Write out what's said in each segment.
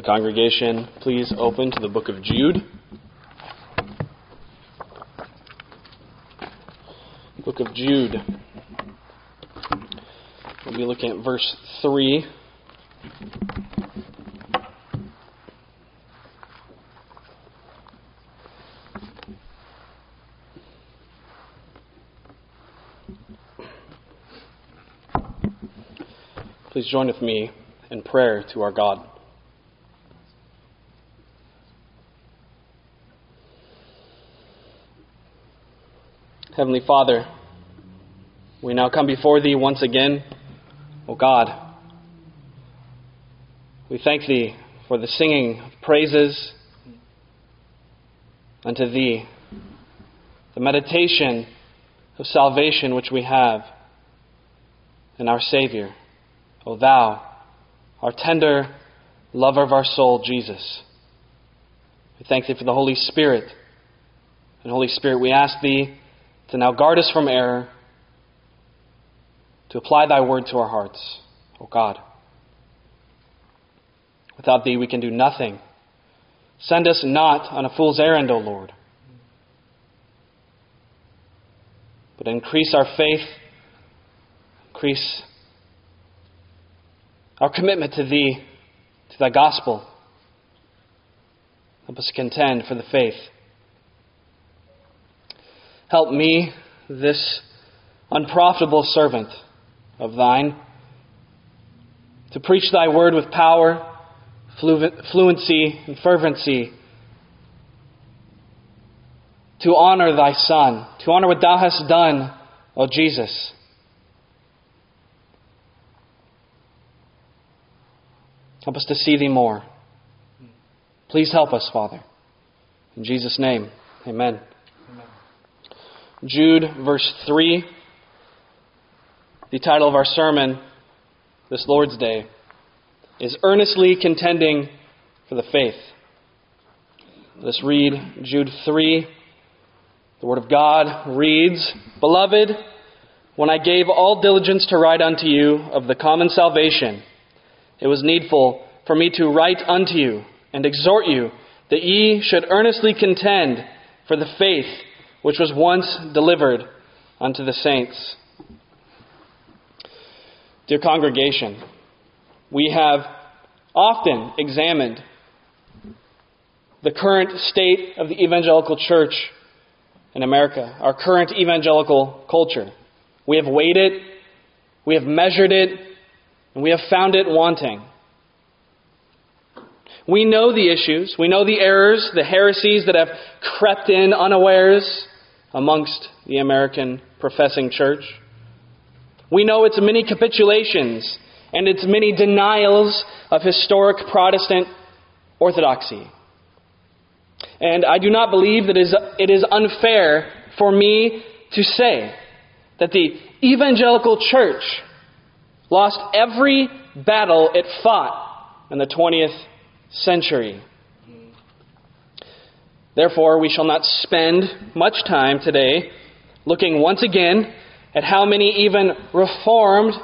the congregation please open to the book of Jude? Book of Jude. We'll be looking at verse 3. Please join with me in prayer to our God. Heavenly Father, we now come before Thee once again, O God. We thank Thee for the singing of praises unto Thee, the meditation of salvation which we have in our Savior, O Thou, our tender lover of our soul, Jesus. We thank Thee for the Holy Spirit. And Holy Spirit, we ask Thee to now guard us from error, to apply thy word to our hearts, O God. Without thee we can do nothing. Send us not on a fool's errand, O Lord, but increase our faith, increase our commitment to thee, to thy gospel. Help us contend for the faith. Help me, this unprofitable servant of thine, to preach thy word with power, fluency, and fervency, to honor thy Son, to honor what thou hast done, O Jesus. Help us to see thee more. Please help us, Father. In Jesus' name, amen. Jude, verse 3. The title of our sermon this Lord's Day is Earnestly Contending for the Faith. Let's read Jude 3. The Word of God reads Beloved, when I gave all diligence to write unto you of the common salvation, it was needful for me to write unto you and exhort you that ye should earnestly contend for the faith which was once delivered unto the saints. Dear congregation, we have often examined the current state of the evangelical church in America, our current evangelical culture. We have weighed it, we have measured it, and we have found it wanting. We know the issues, we know the errors, the heresies that have crept in unawares amongst the American professing church. We know its many capitulations and its many denials of historic Protestant orthodoxy. And I do not believe that it is unfair for me to say that the evangelical church lost every battle it fought in the 20th century. Therefore, we shall not spend much time today looking once again at how many even reformed,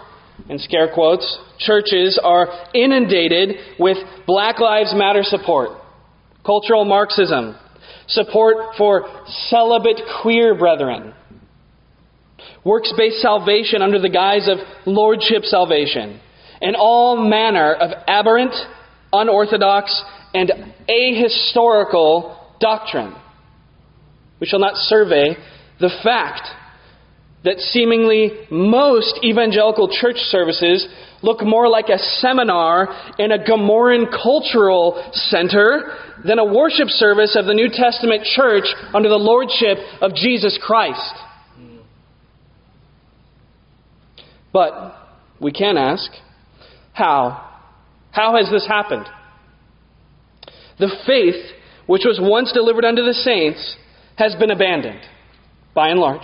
in scare quotes, churches are inundated with Black Lives Matter support, cultural Marxism, support for celibate queer brethren, works based salvation under the guise of lordship salvation, and all manner of aberrant, unorthodox, and ahistorical doctrine. We shall not survey the fact that seemingly most evangelical church services look more like a seminar in a Gomorran cultural center than a worship service of the New Testament church under the lordship of Jesus Christ. But we can ask, how? How has this happened? The faith which was once delivered unto the saints, has been abandoned, by and large.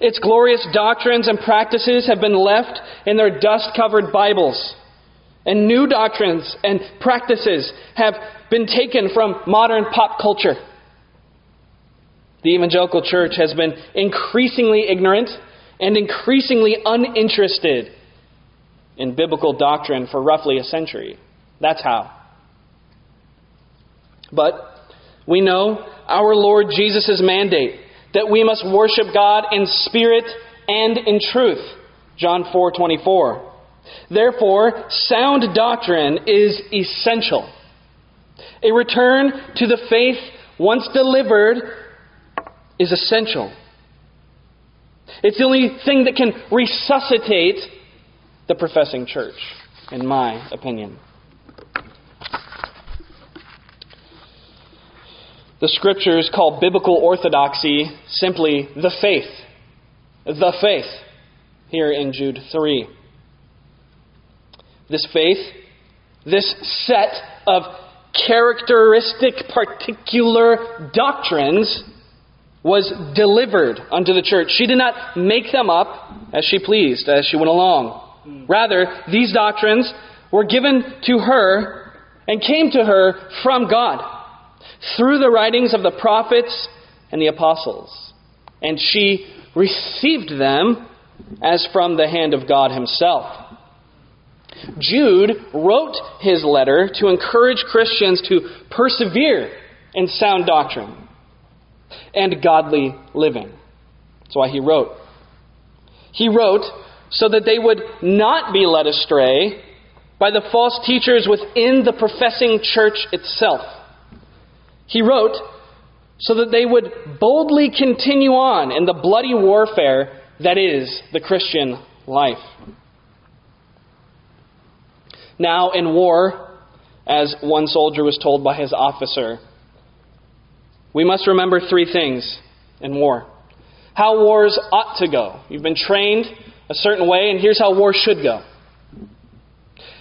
Its glorious doctrines and practices have been left in their dust covered Bibles. And new doctrines and practices have been taken from modern pop culture. The evangelical church has been increasingly ignorant and increasingly uninterested in biblical doctrine for roughly a century. That's how. But we know our Lord Jesus' mandate that we must worship God in spirit and in truth. John 4:24. Therefore, sound doctrine is essential. A return to the faith once delivered is essential. It's the only thing that can resuscitate the professing church, in my opinion. The scriptures call biblical orthodoxy simply the faith. The faith, here in Jude 3. This faith, this set of characteristic, particular doctrines, was delivered unto the church. She did not make them up as she pleased, as she went along. Rather, these doctrines were given to her and came to her from God through the writings of the prophets and the apostles. And she received them as from the hand of God Himself. Jude wrote his letter to encourage Christians to persevere in sound doctrine and godly living. That's why he wrote. He wrote so that they would not be led astray by the false teachers within the professing church itself. He wrote so that they would boldly continue on in the bloody warfare that is the Christian life. Now, in war, as one soldier was told by his officer, we must remember three things in war how wars ought to go. You've been trained a certain way, and here's how war should go.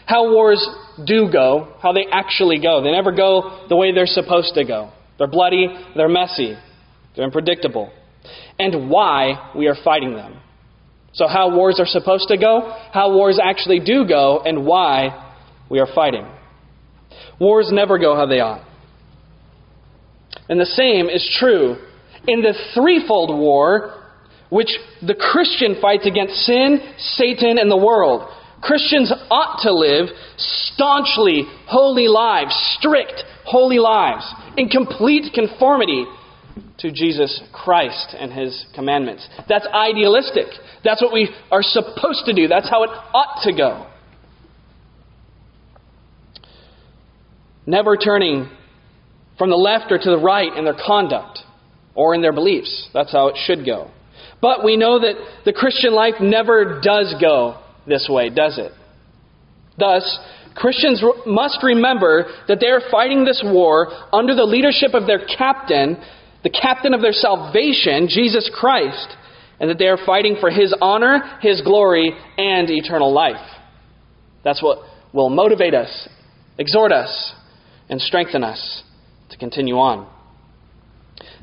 How wars do go, how they actually go. They never go the way they're supposed to go. They're bloody, they're messy, they're unpredictable. And why we are fighting them. So, how wars are supposed to go, how wars actually do go, and why we are fighting. Wars never go how they ought. And the same is true in the threefold war which the Christian fights against sin, Satan, and the world. Christians ought to live staunchly holy lives, strict holy lives, in complete conformity to Jesus Christ and his commandments. That's idealistic. That's what we are supposed to do. That's how it ought to go. Never turning from the left or to the right in their conduct or in their beliefs. That's how it should go. But we know that the Christian life never does go this way, does it? Thus, Christians must remember that they are fighting this war under the leadership of their captain, the captain of their salvation, Jesus Christ, and that they are fighting for his honor, his glory, and eternal life. That's what will motivate us, exhort us, and strengthen us to continue on.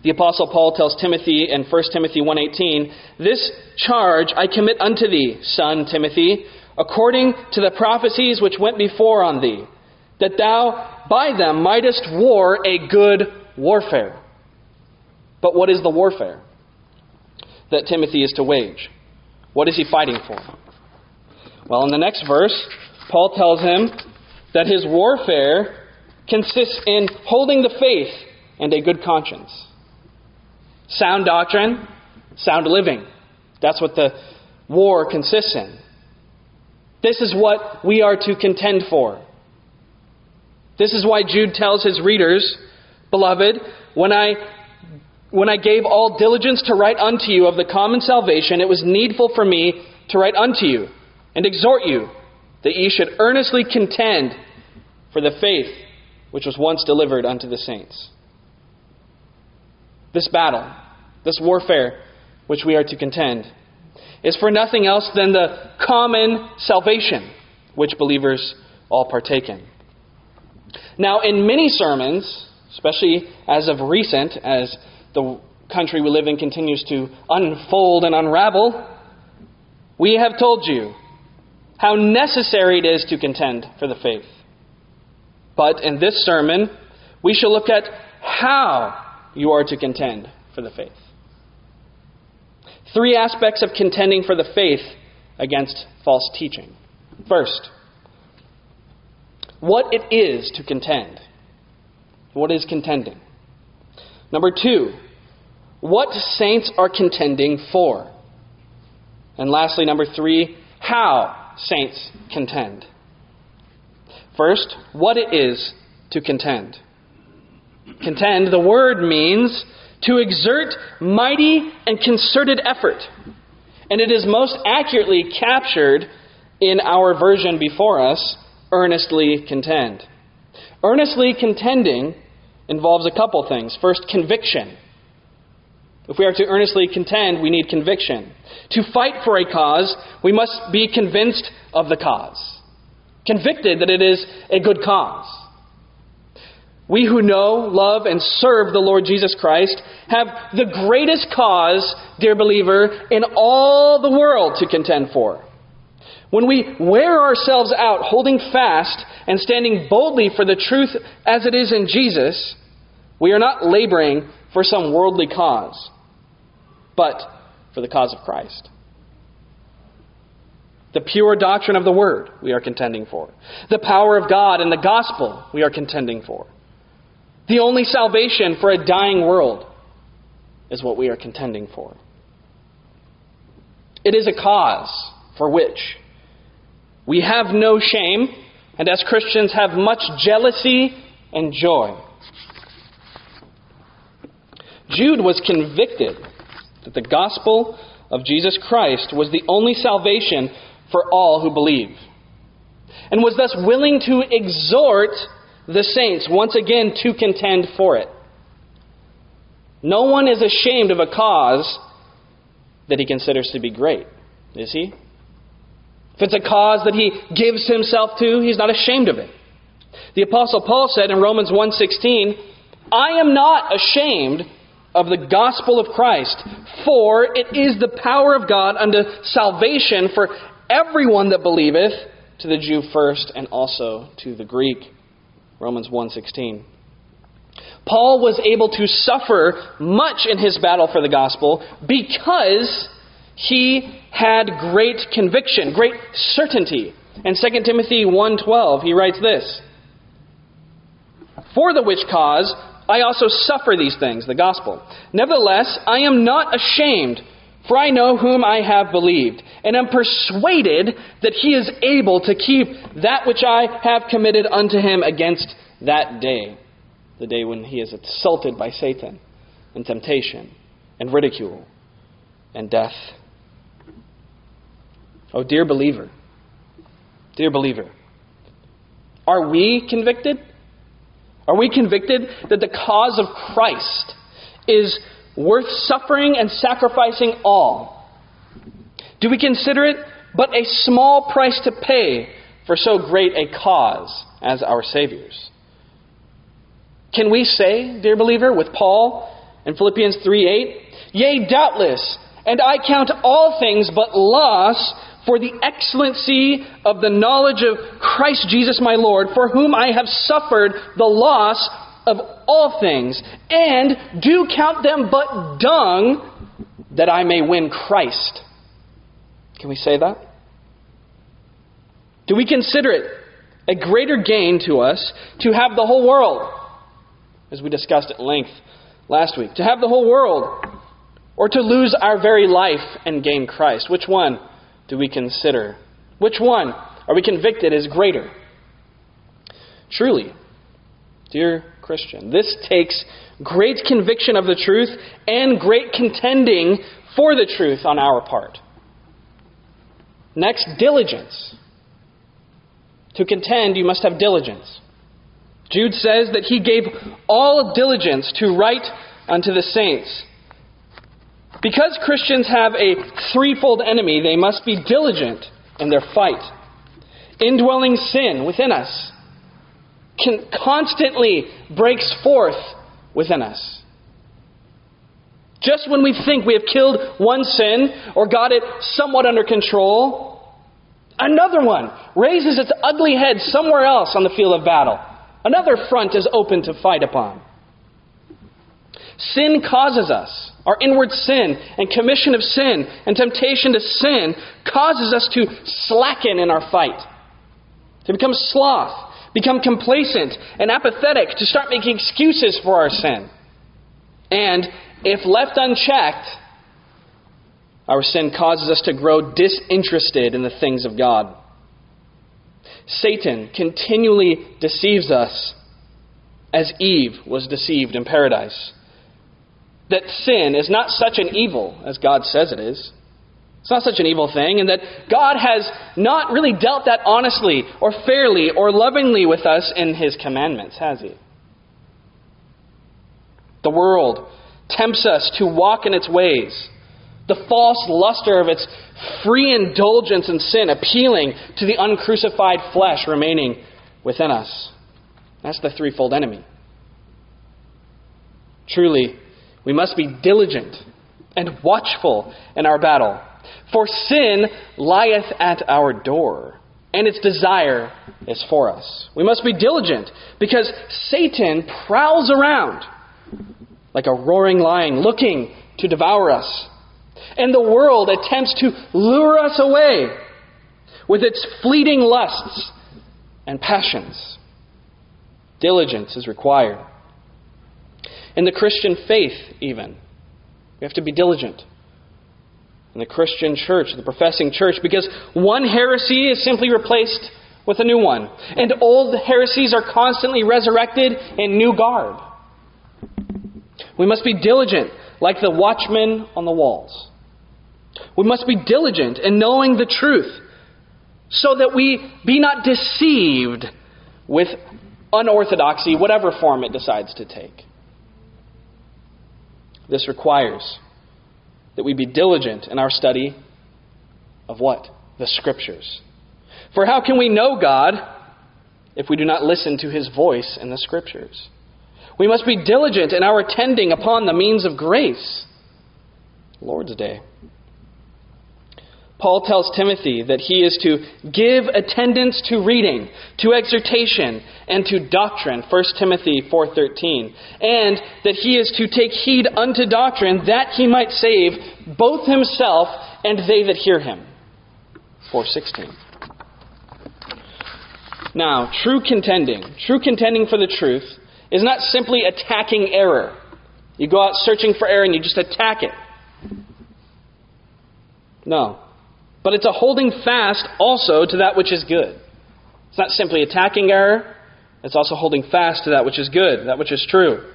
The apostle Paul tells Timothy in 1 Timothy 1:18, "This charge I commit unto thee, son Timothy, according to the prophecies which went before on thee, that thou by them mightest war a good warfare." But what is the warfare that Timothy is to wage? What is he fighting for? Well, in the next verse, Paul tells him that his warfare consists in holding the faith and a good conscience. Sound doctrine, sound living. That's what the war consists in. This is what we are to contend for. This is why Jude tells his readers, Beloved, when I when I gave all diligence to write unto you of the common salvation, it was needful for me to write unto you and exhort you that ye should earnestly contend for the faith which was once delivered unto the saints. This battle, this warfare which we are to contend, is for nothing else than the common salvation which believers all partake in. Now, in many sermons, especially as of recent, as the country we live in continues to unfold and unravel, we have told you how necessary it is to contend for the faith. But in this sermon, we shall look at how you are to contend for the faith. Three aspects of contending for the faith against false teaching. First, what it is to contend. What is contending? Number two, what saints are contending for? And lastly, number three, how saints contend. First, what it is to contend. Contend, the word means to exert mighty and concerted effort. And it is most accurately captured in our version before us, earnestly contend. Earnestly contending involves a couple things. First, conviction. If we are to earnestly contend, we need conviction. To fight for a cause, we must be convinced of the cause, convicted that it is a good cause. We who know, love, and serve the Lord Jesus Christ have the greatest cause, dear believer, in all the world to contend for. When we wear ourselves out holding fast and standing boldly for the truth as it is in Jesus, we are not laboring for some worldly cause, but for the cause of Christ. The pure doctrine of the Word we are contending for. The power of God and the gospel we are contending for. The only salvation for a dying world is what we are contending for. It is a cause for which we have no shame, and as Christians have much jealousy and joy. Jude was convicted that the gospel of Jesus Christ was the only salvation for all who believe, and was thus willing to exhort the saints once again to contend for it. No one is ashamed of a cause that he considers to be great, is he? If it's a cause that he gives himself to, he's not ashamed of it. The apostle Paul said in Romans 1:16, "I am not ashamed of the gospel of Christ, for it is the power of God unto salvation for everyone that believeth, to the Jew first and also to the Greek." Romans 1:16. Paul was able to suffer much in his battle for the gospel because he had great conviction, great certainty. In 2 Timothy 1:12, he writes this: For the which cause I also suffer these things, the gospel. Nevertheless, I am not ashamed, for I know whom I have believed, and am persuaded that he is able to keep that which I have committed unto him against that day, the day when he is assaulted by Satan and temptation and ridicule and death. Oh, dear believer, dear believer, are we convicted? Are we convicted that the cause of Christ is worth suffering and sacrificing all? Do we consider it but a small price to pay for so great a cause as our Savior's? Can we say, dear believer, with Paul in Philippians 3 8, Yea, doubtless, and I count all things but loss for the excellency of the knowledge of Christ Jesus my Lord, for whom I have suffered the loss of all things, and do count them but dung, that I may win Christ. Can we say that? Do we consider it a greater gain to us to have the whole world, as we discussed at length last week, to have the whole world, or to lose our very life and gain Christ? Which one? do we consider? Which one are we convicted is greater? Truly, dear Christian, this takes great conviction of the truth and great contending for the truth on our part. Next, diligence. To contend, you must have diligence. Jude says that he gave all diligence to write unto the saints. Because Christians have a threefold enemy, they must be diligent in their fight. Indwelling sin within us constantly breaks forth within us. Just when we think we have killed one sin or got it somewhat under control, another one raises its ugly head somewhere else on the field of battle. Another front is open to fight upon. Sin causes us our inward sin and commission of sin and temptation to sin causes us to slacken in our fight, to become sloth, become complacent and apathetic, to start making excuses for our sin. And if left unchecked, our sin causes us to grow disinterested in the things of God. Satan continually deceives us as Eve was deceived in paradise. That sin is not such an evil as God says it is. It's not such an evil thing, and that God has not really dealt that honestly or fairly or lovingly with us in His commandments, has He? The world tempts us to walk in its ways, the false luster of its free indulgence in sin appealing to the uncrucified flesh remaining within us. That's the threefold enemy. Truly, we must be diligent and watchful in our battle for sin lieth at our door, and its desire is for us. We must be diligent, because Satan prowls around like a roaring lion, looking to devour us. And the world attempts to lure us away with its fleeting lusts and passions. Diligence is required. In the Christian faith, even, we have to be diligent in the Christian church, the professing church, because one heresy is simply replaced with a new one. And old heresies are constantly resurrected in new garb. We must be diligent, like the watchmen on the walls. We must be diligent in knowing the truth, so that we be not deceived with unorthodoxy, whatever form it decides to take. This requires that we be diligent in our study of what? The Scriptures. For how can we know God if we do not listen to His voice in the Scriptures? We must be diligent in our attending upon the means of grace. Lord's Day. Paul tells Timothy that he is to give attendance to reading, to exhortation, and to doctrine, 1 Timothy 4:13, and that he is to take heed unto doctrine that he might save both himself and they that hear him. 4:16. Now, true contending, true contending for the truth is not simply attacking error. You go out searching for error and you just attack it. No. But it's a holding fast also to that which is good. It's not simply attacking error, it's also holding fast to that which is good, that which is true.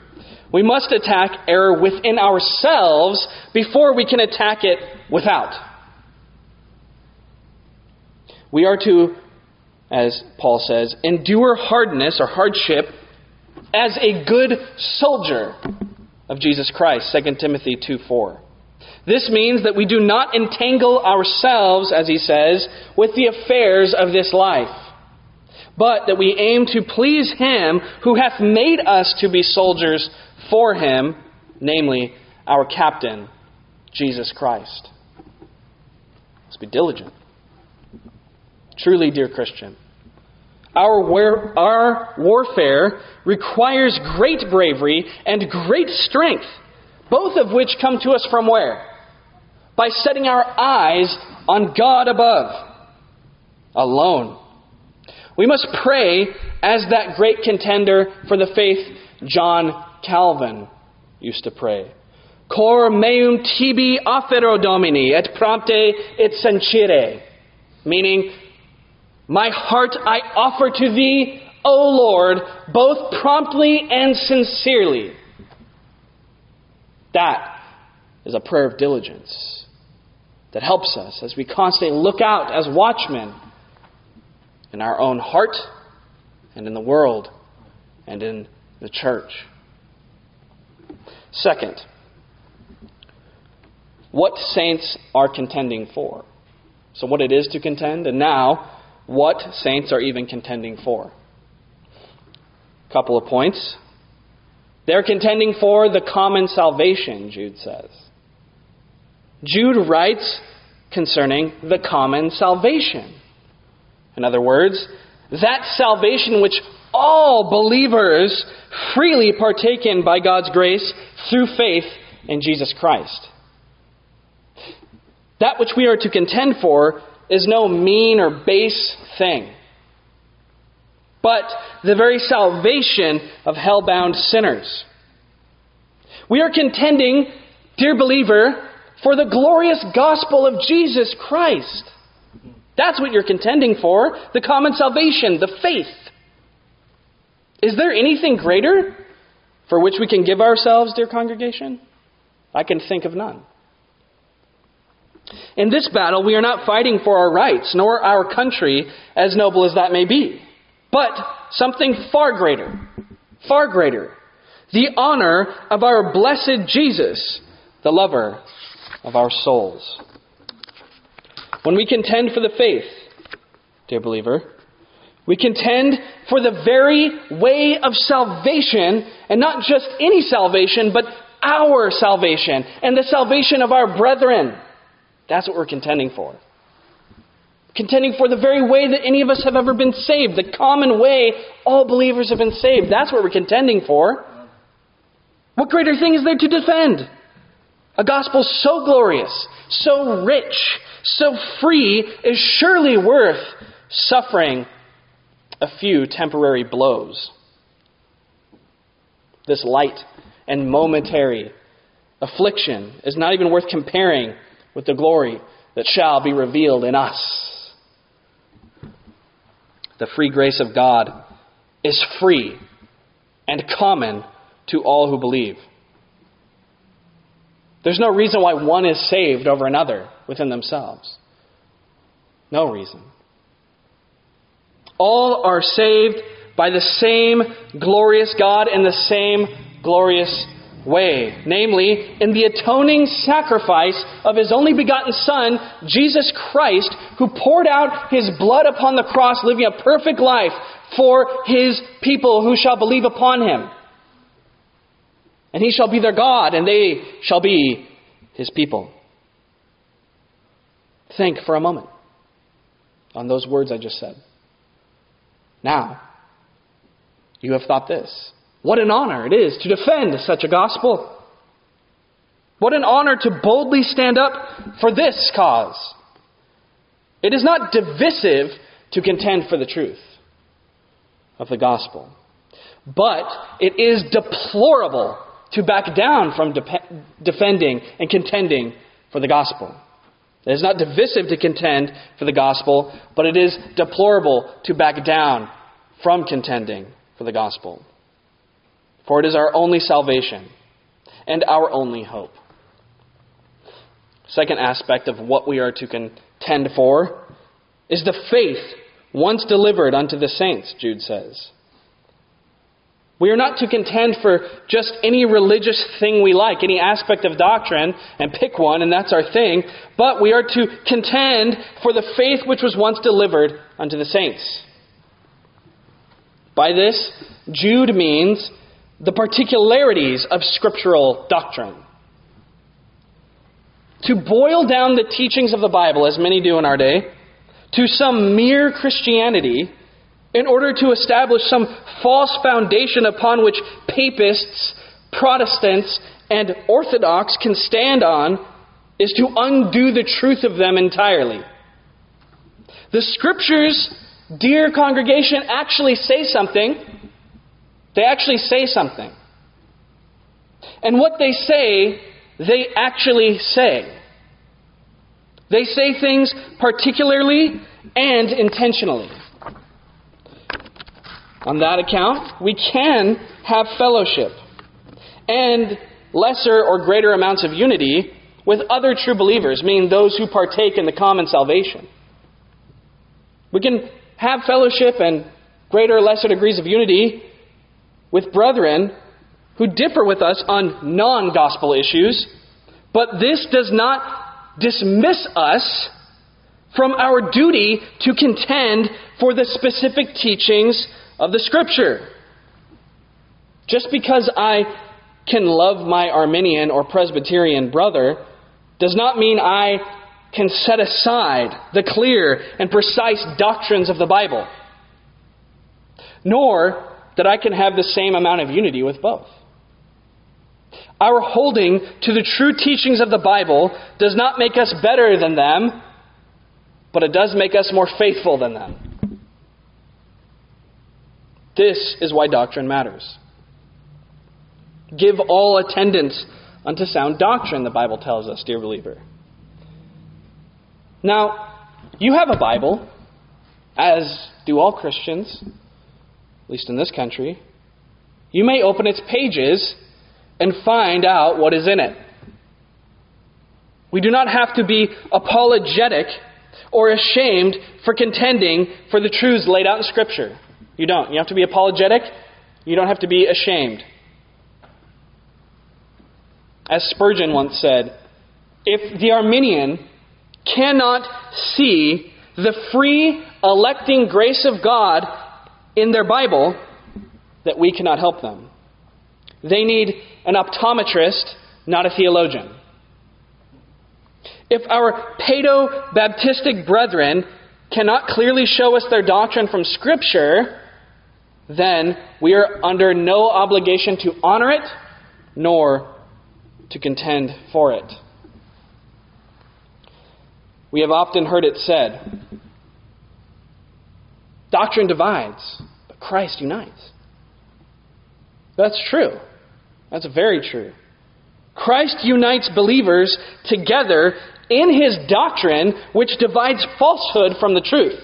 We must attack error within ourselves before we can attack it without. We are to, as Paul says, endure hardness or hardship as a good soldier of Jesus Christ, 2 Timothy 2 4. This means that we do not entangle ourselves, as he says, with the affairs of this life, but that we aim to please him who hath made us to be soldiers for him, namely our captain, Jesus Christ. Let's be diligent. Truly, dear Christian, our, war- our warfare requires great bravery and great strength, both of which come to us from where? By setting our eyes on God above, alone. We must pray as that great contender for the faith, John Calvin, used to pray. Cor meum tibi offero domine et prompte et sincere. Meaning, my heart I offer to thee, O Lord, both promptly and sincerely. That is a prayer of diligence that helps us as we constantly look out as watchmen in our own heart and in the world and in the church. Second, what saints are contending for. So, what it is to contend, and now, what saints are even contending for. A couple of points. They're contending for the common salvation, Jude says. Jude writes concerning the common salvation. In other words, that salvation which all believers freely partake in by God's grace through faith in Jesus Christ. That which we are to contend for is no mean or base thing. but the very salvation of hell-bound sinners. We are contending, dear believer, for the glorious gospel of Jesus Christ. That's what you're contending for the common salvation, the faith. Is there anything greater for which we can give ourselves, dear congregation? I can think of none. In this battle, we are not fighting for our rights, nor our country, as noble as that may be, but something far greater, far greater the honor of our blessed Jesus, the lover of our souls. When we contend for the faith, dear believer, we contend for the very way of salvation, and not just any salvation, but our salvation and the salvation of our brethren. That's what we're contending for. Contending for the very way that any of us have ever been saved, the common way all believers have been saved. That's what we're contending for. What greater thing is there to defend? A gospel so glorious, so rich, so free is surely worth suffering a few temporary blows. This light and momentary affliction is not even worth comparing with the glory that shall be revealed in us. The free grace of God is free and common to all who believe. There's no reason why one is saved over another within themselves. No reason. All are saved by the same glorious God in the same glorious way, namely, in the atoning sacrifice of his only begotten Son, Jesus Christ, who poured out his blood upon the cross, living a perfect life for his people who shall believe upon him. And he shall be their God, and they shall be his people. Think for a moment on those words I just said. Now, you have thought this. What an honor it is to defend such a gospel. What an honor to boldly stand up for this cause. It is not divisive to contend for the truth of the gospel, but it is deplorable to back down from de- defending and contending for the gospel. It is not divisive to contend for the gospel, but it is deplorable to back down from contending for the gospel. For it is our only salvation and our only hope. Second aspect of what we are to contend for is the faith once delivered unto the saints, Jude says. We are not to contend for just any religious thing we like, any aspect of doctrine, and pick one, and that's our thing, but we are to contend for the faith which was once delivered unto the saints. By this, Jude means the particularities of scriptural doctrine. To boil down the teachings of the Bible, as many do in our day, to some mere Christianity in order to establish some false foundation upon which papists, Protestants, and Orthodox can stand on is to undo the truth of them entirely. The scriptures, dear congregation, actually say something. They actually say something. And what they say, they actually say. They say things particularly and intentionally. On that account, we can have fellowship and lesser or greater amounts of unity with other true believers, meaning those who partake in the common salvation. We can have fellowship and greater or lesser degrees of unity with brethren who differ with us on non gospel issues, but this does not dismiss us from our duty to contend for the specific teachings of the Scripture. Just because I can love my Arminian or Presbyterian brother does not mean I can set aside the clear and precise doctrines of the Bible, nor that I can have the same amount of unity with both. Our holding to the true teachings of the Bible does not make us better than them, but it does make us more faithful than them. This is why doctrine matters. Give all attendance unto sound doctrine, the Bible tells us, dear believer. Now, you have a Bible, as do all Christians, at least in this country. You may open its pages and find out what is in it. We do not have to be apologetic or ashamed for contending for the truths laid out in Scripture. You don't. You have to be apologetic. You don't have to be ashamed. As Spurgeon once said, if the Arminian cannot see the free electing grace of God in their Bible, that we cannot help them. They need an optometrist, not a theologian. If our Paedo Baptistic brethren cannot clearly show us their doctrine from Scripture, then we are under no obligation to honor it nor to contend for it. We have often heard it said doctrine divides, but Christ unites. That's true. That's very true. Christ unites believers together in his doctrine, which divides falsehood from the truth.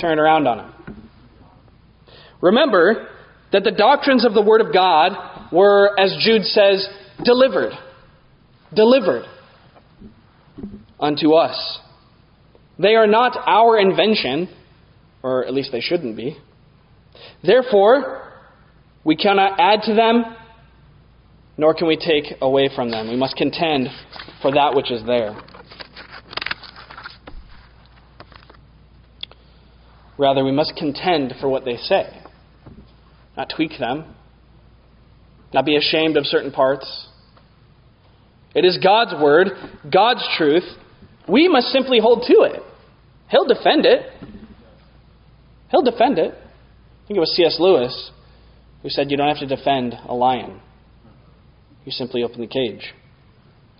Turn around on him. Remember that the doctrines of the Word of God were, as Jude says, delivered. Delivered unto us. They are not our invention, or at least they shouldn't be. Therefore, we cannot add to them, nor can we take away from them. We must contend for that which is there. Rather, we must contend for what they say, not tweak them, not be ashamed of certain parts. It is God's word, God's truth. We must simply hold to it. He'll defend it. He'll defend it. I think it was C.S. Lewis who said you don't have to defend a lion. You simply open the cage.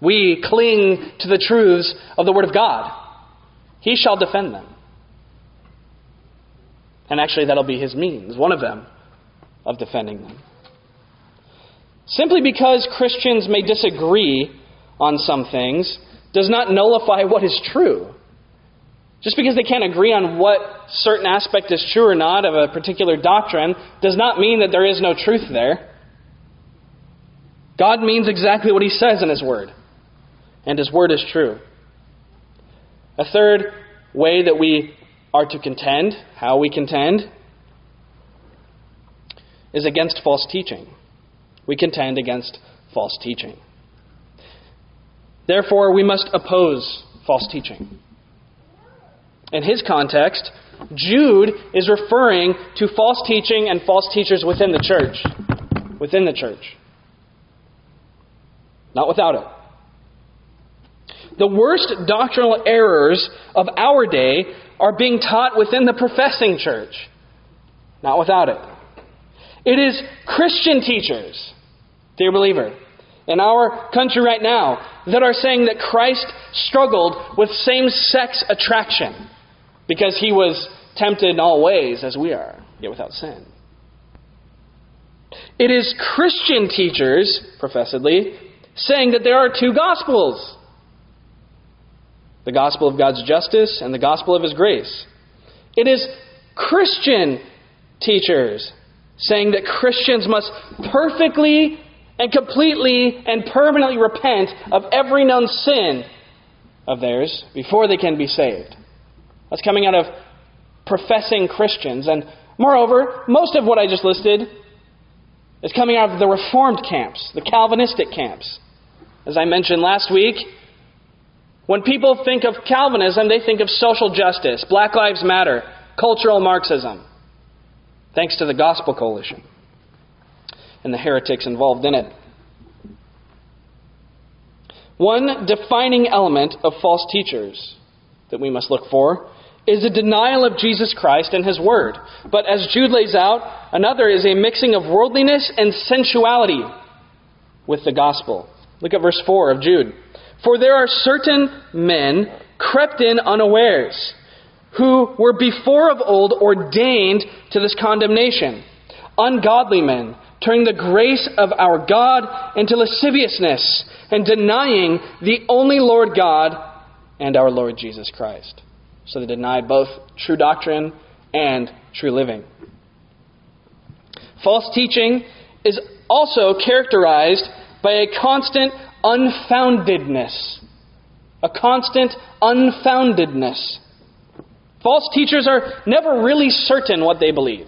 We cling to the truths of the Word of God. He shall defend them. And actually, that'll be his means, one of them, of defending them. Simply because Christians may disagree on some things does not nullify what is true. Just because they can't agree on what certain aspect is true or not of a particular doctrine does not mean that there is no truth there. God means exactly what He says in His Word, and His Word is true. A third way that we are to contend, how we contend, is against false teaching. We contend against false teaching. Therefore, we must oppose false teaching. In his context, Jude is referring to false teaching and false teachers within the church. Within the church. Not without it. The worst doctrinal errors of our day are being taught within the professing church. Not without it. It is Christian teachers, dear believer, in our country right now that are saying that Christ struggled with same sex attraction because he was tempted in all ways as we are, yet without sin. It is Christian teachers, professedly, saying that there are two gospels the gospel of God's justice and the gospel of his grace. It is Christian teachers saying that Christians must perfectly and completely and permanently repent of every known sin of theirs before they can be saved. That's coming out of professing Christians. And moreover, most of what I just listed is coming out of the Reformed camps, the Calvinistic camps. As I mentioned last week, when people think of Calvinism, they think of social justice, Black Lives Matter, cultural Marxism, thanks to the Gospel Coalition and the heretics involved in it. One defining element of false teachers that we must look for is a denial of Jesus Christ and His Word. But as Jude lays out, another is a mixing of worldliness and sensuality with the gospel. Look at verse 4 of Jude. For there are certain men crept in unawares, who were before of old ordained to this condemnation. Ungodly men, turning the grace of our God into lasciviousness, and denying the only Lord God and our Lord Jesus Christ. So they denied both true doctrine and true living. False teaching is also characterized by a constant unfoundedness. A constant unfoundedness. False teachers are never really certain what they believe.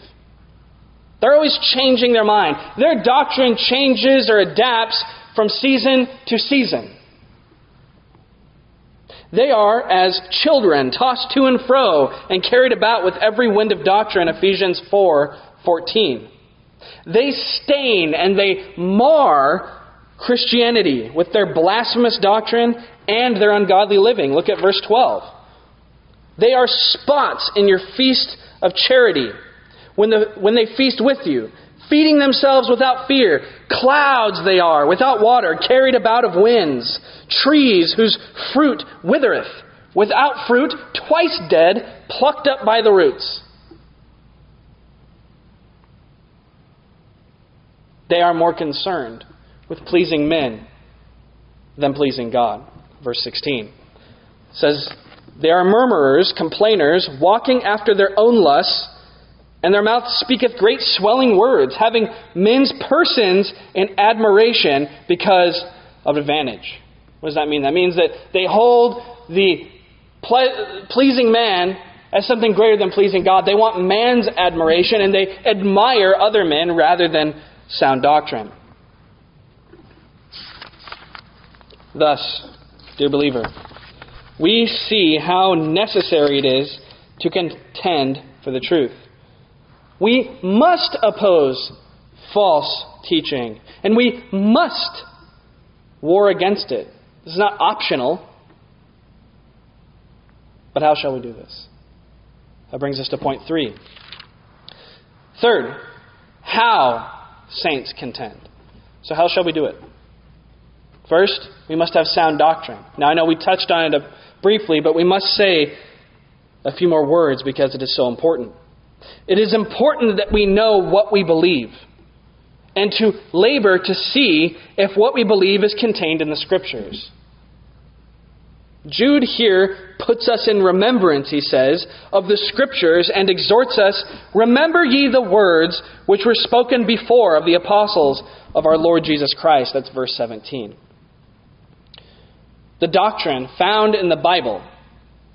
They're always changing their mind. Their doctrine changes or adapts from season to season. They are as children, tossed to and fro and carried about with every wind of doctrine, Ephesians 4 14. They stain and they mar Christianity with their blasphemous doctrine and their ungodly living. Look at verse 12. They are spots in your feast of charity when, the, when they feast with you, feeding themselves without fear. Clouds they are, without water, carried about of winds. Trees whose fruit withereth, without fruit, twice dead, plucked up by the roots. They are more concerned with pleasing men than pleasing God. Verse 16 says, They are murmurers, complainers, walking after their own lusts, and their mouth speaketh great swelling words, having men's persons in admiration because of advantage. What does that mean? That means that they hold the ple- pleasing man as something greater than pleasing God. They want man's admiration, and they admire other men rather than sound doctrine. Thus, dear believer, we see how necessary it is to contend for the truth. We must oppose false teaching, and we must war against it. This is not optional. But how shall we do this? That brings us to point three. Third, how saints contend. So, how shall we do it? First, we must have sound doctrine. Now, I know we touched on it briefly, but we must say a few more words because it is so important. It is important that we know what we believe and to labor to see if what we believe is contained in the Scriptures. Jude here puts us in remembrance, he says, of the Scriptures and exhorts us Remember ye the words which were spoken before of the apostles of our Lord Jesus Christ. That's verse 17 the doctrine found in the Bible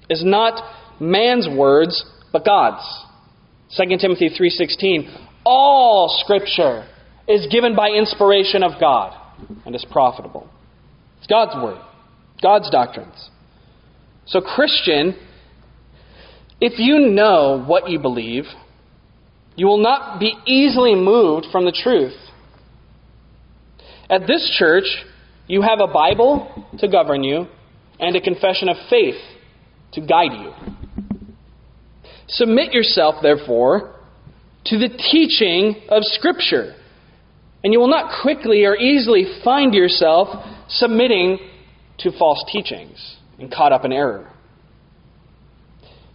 is not man's words, but God's. 2 Timothy 3:16 All scripture is given by inspiration of God and is profitable. It's God's word, God's doctrines. So Christian, if you know what you believe, you will not be easily moved from the truth. At this church, you have a Bible to govern you and a confession of faith to guide you. Submit yourself, therefore, to the teaching of Scripture, and you will not quickly or easily find yourself submitting to false teachings and caught up in error.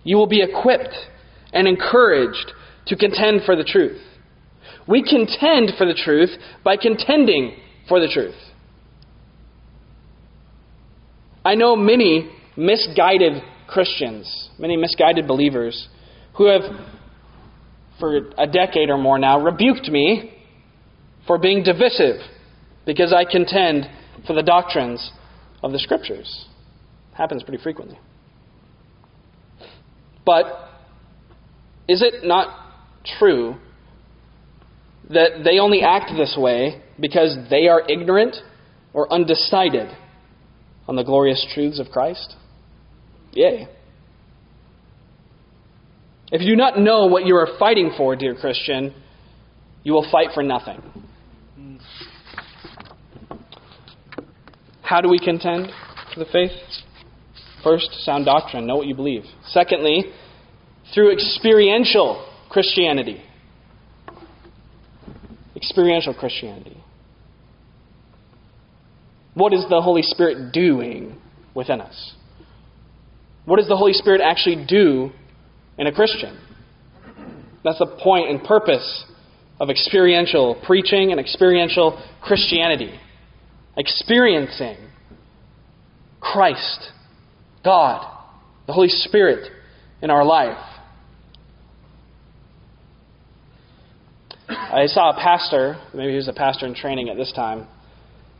You will be equipped and encouraged to contend for the truth. We contend for the truth by contending for the truth. I know many misguided Christians, many misguided believers, who have, for a decade or more now, rebuked me for being divisive because I contend for the doctrines of the Scriptures. It happens pretty frequently. But is it not true that they only act this way because they are ignorant or undecided on the glorious truths of Christ? Yea. If you do not know what you are fighting for, dear Christian, you will fight for nothing. How do we contend for the faith? First, sound doctrine. Know what you believe. Secondly, through experiential Christianity. Experiential Christianity. What is the Holy Spirit doing within us? What does the Holy Spirit actually do in a Christian. That's the point and purpose of experiential preaching and experiential Christianity. Experiencing Christ, God, the Holy Spirit in our life. I saw a pastor, maybe he was a pastor in training at this time,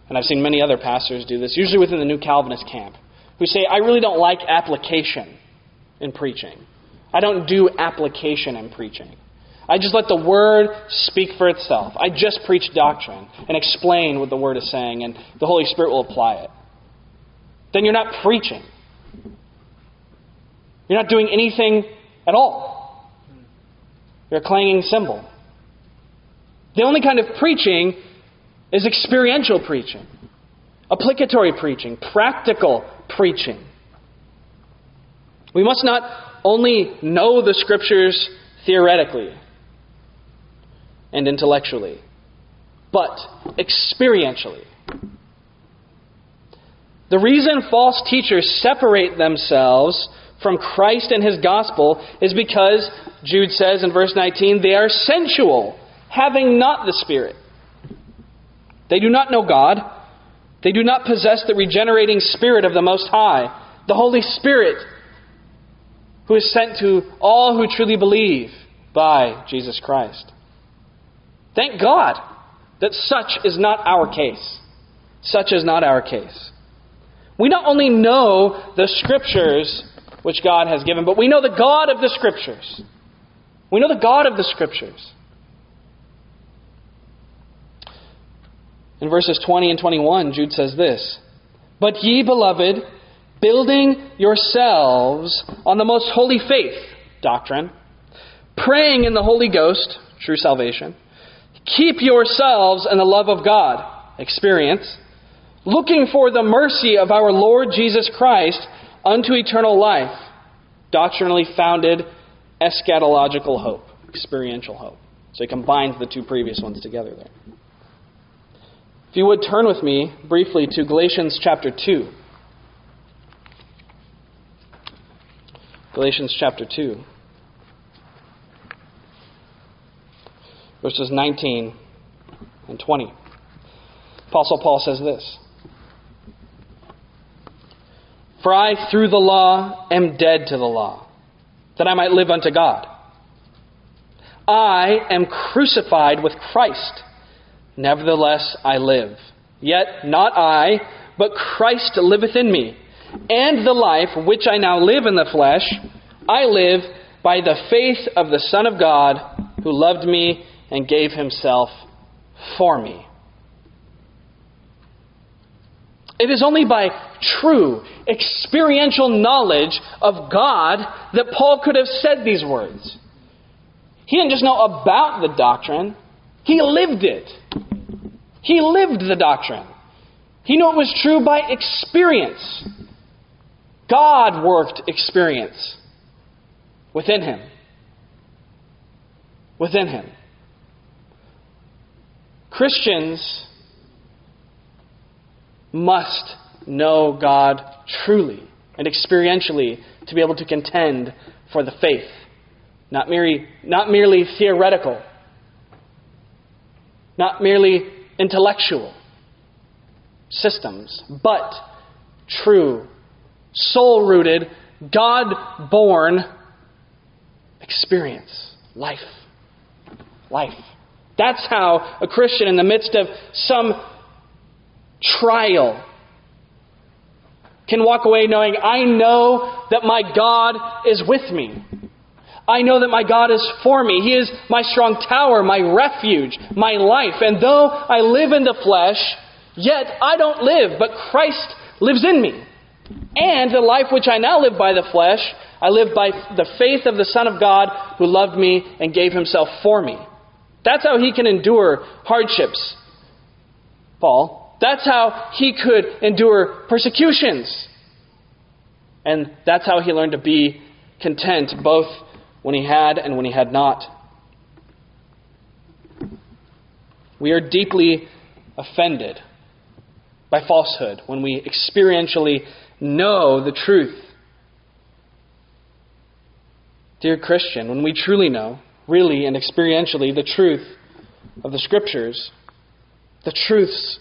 and I've seen many other pastors do this, usually within the New Calvinist camp, who say, I really don't like application in preaching. I don't do application in preaching. I just let the Word speak for itself. I just preach doctrine and explain what the Word is saying, and the Holy Spirit will apply it. Then you're not preaching. You're not doing anything at all. You're a clanging cymbal. The only kind of preaching is experiential preaching, applicatory preaching, practical preaching. We must not only know the Scriptures theoretically and intellectually, but experientially. The reason false teachers separate themselves from Christ and his gospel is because, Jude says in verse 19, they are sensual having not the Spirit. They do not know God. They do not possess the regenerating Spirit of the Most High, the Holy Spirit, who is sent to all who truly believe by Jesus Christ. Thank God that such is not our case. Such is not our case. We not only know the Scriptures which God has given, but we know the God of the Scriptures. We know the God of the Scriptures. In verses 20 and 21, Jude says this But ye, beloved, building yourselves on the most holy faith, doctrine, praying in the Holy Ghost, true salvation, keep yourselves in the love of God, experience, looking for the mercy of our Lord Jesus Christ unto eternal life, doctrinally founded eschatological hope, experiential hope. So he combines the two previous ones together there. If you would turn with me briefly to Galatians chapter 2. Galatians chapter 2. Verses 19 and 20. Apostle Paul says this For I, through the law, am dead to the law, that I might live unto God. I am crucified with Christ. Nevertheless, I live. Yet not I, but Christ liveth in me. And the life which I now live in the flesh, I live by the faith of the Son of God, who loved me and gave himself for me. It is only by true, experiential knowledge of God that Paul could have said these words. He didn't just know about the doctrine, he lived it. He lived the doctrine. He knew it was true by experience. God worked experience within him. Within him. Christians must know God truly and experientially to be able to contend for the faith. Not merely, not merely theoretical, not merely intellectual systems, but true, soul rooted, God born experience. Life. Life. That's how a Christian, in the midst of some trial, can walk away knowing, I know that my God is with me. I know that my God is for me. He is my strong tower, my refuge, my life. And though I live in the flesh, yet I don't live, but Christ lives in me. And the life which I now live by the flesh, I live by the faith of the Son of God who loved me and gave himself for me. That's how he can endure hardships, Paul. That's how he could endure persecutions. And that's how he learned to be content both when he had and when he had not. We are deeply offended by falsehood when we experientially know the truth. Dear Christian, when we truly know, really and experientially, the truth of the Scriptures, the truths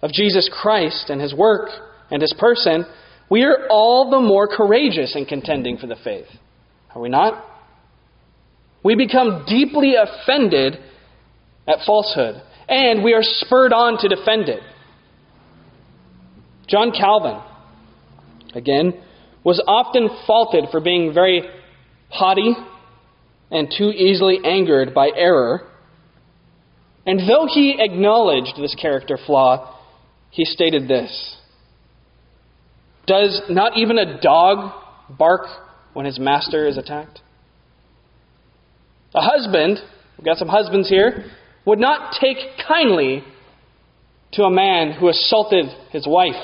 of Jesus Christ and His work and His person, we are all the more courageous in contending for the faith. Are we not? We become deeply offended at falsehood, and we are spurred on to defend it. John Calvin, again, was often faulted for being very haughty and too easily angered by error. And though he acknowledged this character flaw, he stated this Does not even a dog bark when his master is attacked? A husband, we've got some husbands here, would not take kindly to a man who assaulted his wife.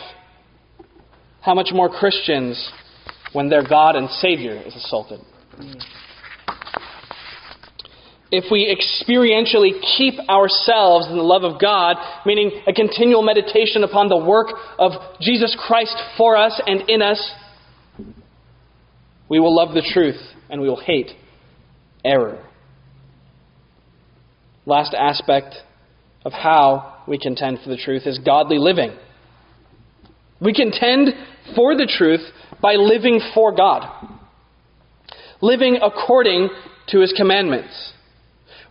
How much more Christians when their God and Savior is assaulted? If we experientially keep ourselves in the love of God, meaning a continual meditation upon the work of Jesus Christ for us and in us, we will love the truth and we will hate error. Last aspect of how we contend for the truth is godly living. We contend for the truth by living for God, living according to His commandments.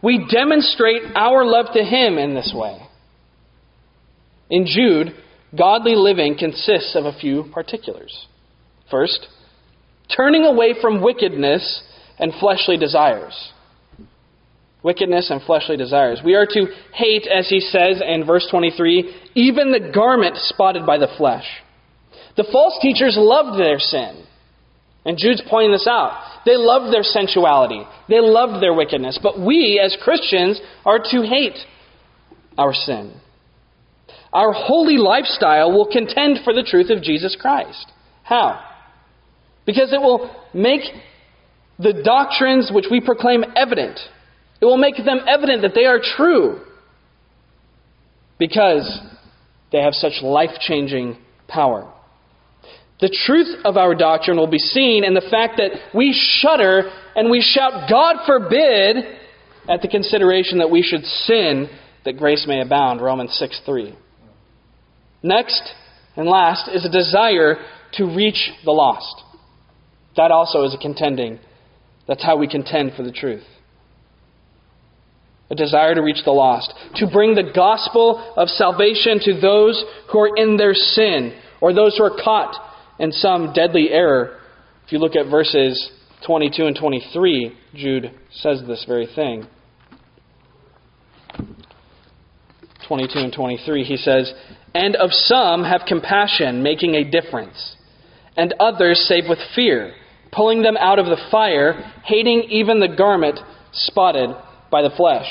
We demonstrate our love to Him in this way. In Jude, godly living consists of a few particulars. First, turning away from wickedness and fleshly desires. Wickedness and fleshly desires. We are to hate, as he says in verse 23, even the garment spotted by the flesh. The false teachers loved their sin. And Jude's pointing this out. They loved their sensuality. They loved their wickedness. But we, as Christians, are to hate our sin. Our holy lifestyle will contend for the truth of Jesus Christ. How? Because it will make the doctrines which we proclaim evident. It will make them evident that they are true. Because they have such life changing power. The truth of our doctrine will be seen in the fact that we shudder and we shout, God forbid, at the consideration that we should sin that grace may abound. Romans 6 3. Next and last is a desire to reach the lost. That also is a contending. That's how we contend for the truth. A desire to reach the lost, to bring the gospel of salvation to those who are in their sin, or those who are caught in some deadly error. If you look at verses 22 and 23, Jude says this very thing. 22 and 23, he says, And of some have compassion, making a difference, and others save with fear pulling them out of the fire, hating even the garment spotted by the flesh.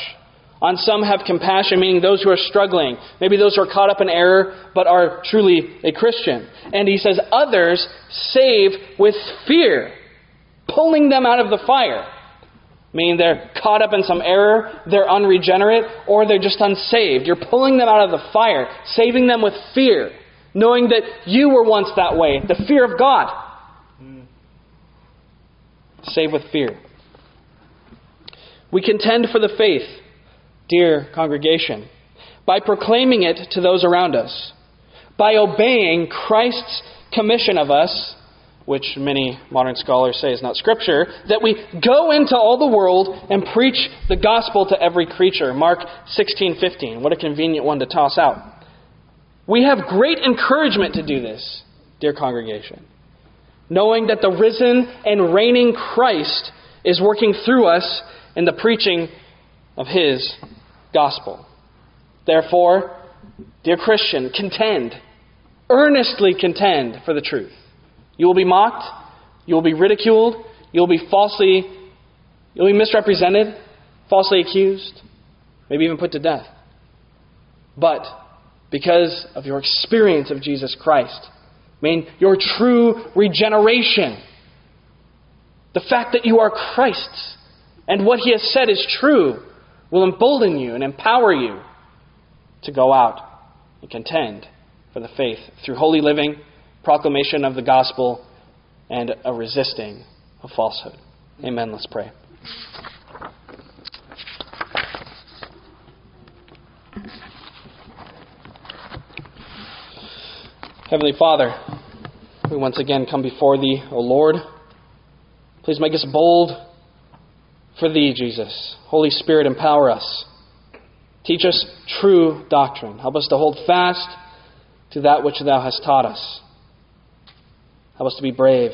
On some have compassion, meaning those who are struggling, maybe those who are caught up in error but are truly a Christian. And he says, others save with fear, pulling them out of the fire. Meaning they're caught up in some error, they're unregenerate, or they're just unsaved. You're pulling them out of the fire, saving them with fear, knowing that you were once that way, the fear of God hmm. save with fear. We contend for the faith, dear congregation, by proclaiming it to those around us, by obeying Christ's commission of us, which many modern scholars say is not scripture, that we go into all the world and preach the gospel to every creature. Mark 16:15. What a convenient one to toss out. We have great encouragement to do this, dear congregation knowing that the risen and reigning Christ is working through us in the preaching of his gospel. Therefore, dear Christian, contend, earnestly contend for the truth. You will be mocked, you will be ridiculed, you will be falsely, you'll be misrepresented, falsely accused, maybe even put to death. But because of your experience of Jesus Christ, I mean your true regeneration. The fact that you are Christ's and what He has said is true will embolden you and empower you to go out and contend for the faith through holy living, proclamation of the gospel, and a resisting of falsehood. Amen. Let's pray. Heavenly Father, we once again come before Thee, O Lord. Please make us bold for Thee, Jesus. Holy Spirit, empower us. Teach us true doctrine. Help us to hold fast to that which Thou hast taught us. Help us to be brave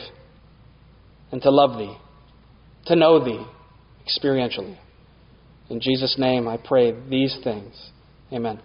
and to love Thee, to know Thee experientially. In Jesus' name I pray these things. Amen.